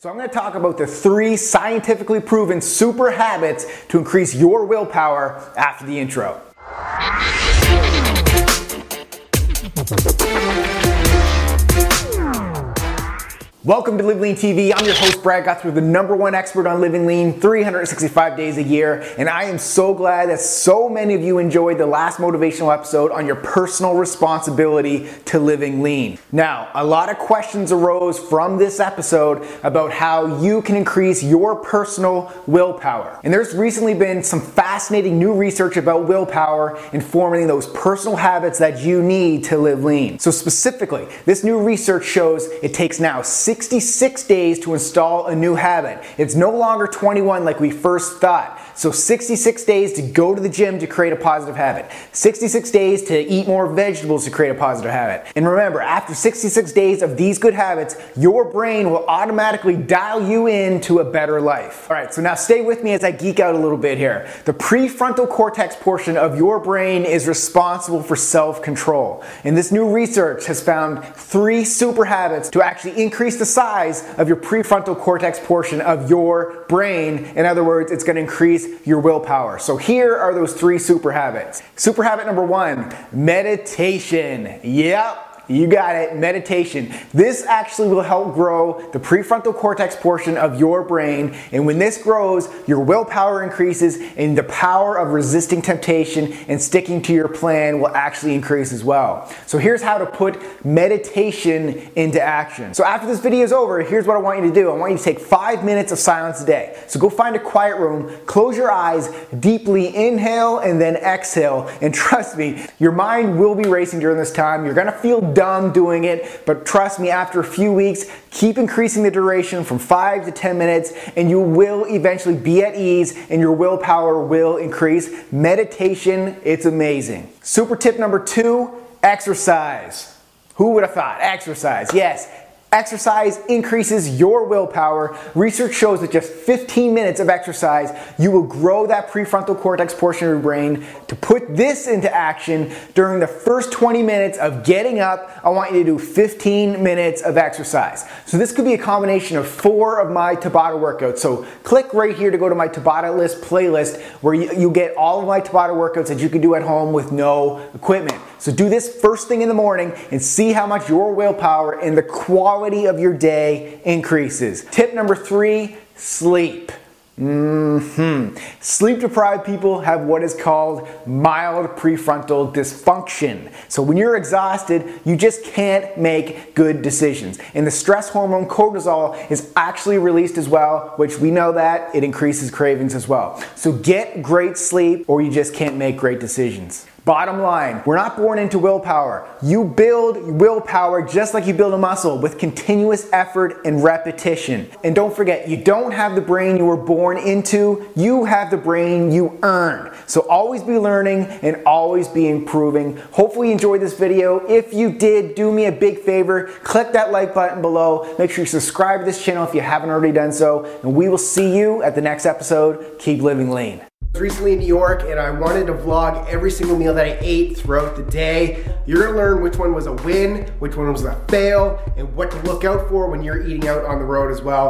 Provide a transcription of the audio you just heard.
So, I'm going to talk about the three scientifically proven super habits to increase your willpower after the intro. Welcome to Live Lean TV. I'm your host, Brad Gouthro, the number one expert on living lean 365 days a year. And I am so glad that so many of you enjoyed the last motivational episode on your personal responsibility to living lean. Now, a lot of questions arose from this episode about how you can increase your personal willpower. And there's recently been some fascinating new research about willpower and forming those personal habits that you need to live lean. So, specifically, this new research shows it takes now 66 days to install a new habit. It's no longer 21 like we first thought. So 66 days to go to the gym to create a positive habit. 66 days to eat more vegetables to create a positive habit. And remember, after 66 days of these good habits, your brain will automatically dial you into a better life. All right, so now stay with me as I geek out a little bit here. The prefrontal cortex portion of your brain is responsible for self-control. And this new research has found three super habits to actually increase the size of your prefrontal cortex portion of your brain. In other words, it's going to increase your willpower. So here are those three super habits. Super habit number one meditation. Yep. You got it, meditation. This actually will help grow the prefrontal cortex portion of your brain. And when this grows, your willpower increases and the power of resisting temptation and sticking to your plan will actually increase as well. So here's how to put meditation into action. So after this video is over, here's what I want you to do. I want you to take five minutes of silence a day. So go find a quiet room, close your eyes, deeply inhale and then exhale. And trust me, your mind will be racing during this time. You're gonna feel dumb doing it, but trust me, after a few weeks, keep increasing the duration from 5 to 10 minutes, and you will eventually be at ease and your willpower will increase. Meditation, it's amazing. Super tip number two exercise. Who would have thought? Exercise, yes. Exercise increases your willpower. Research shows that just 15 minutes of exercise, you will grow that prefrontal cortex portion of your brain. To put this into action, during the first 20 minutes of getting up, I want you to do 15 minutes of exercise. So this could be a combination of four of my Tabata workouts. So click right here to go to my Tabata list playlist where you, you get all of my Tabata workouts that you can do at home with no equipment. So do this first thing in the morning and see how much your willpower and the quality of your day increases. Tip number three, sleep. Mm-hmm. Sleep deprived people have what is called mild prefrontal dysfunction. So when you're exhausted, you just can't make good decisions. And the stress hormone cortisol is actually released as well, which we know that it increases cravings as well. So get great sleep or you just can't make great decisions. Bottom line, we're not born into willpower. You build willpower just like you build a muscle with continuous effort and repetition. And don't forget, you don't have the brain you were born into, you have the brain you earned. So always be learning and always be improving. Hopefully you enjoyed this video. If you did, do me a big favor, click that like button below. Make sure you subscribe to this channel if you haven't already done so. And we will see you at the next episode. Keep living lean recently in New York and I wanted to vlog every single meal that I ate throughout the day. You're gonna learn which one was a win, which one was a fail, and what to look out for when you're eating out on the road as well.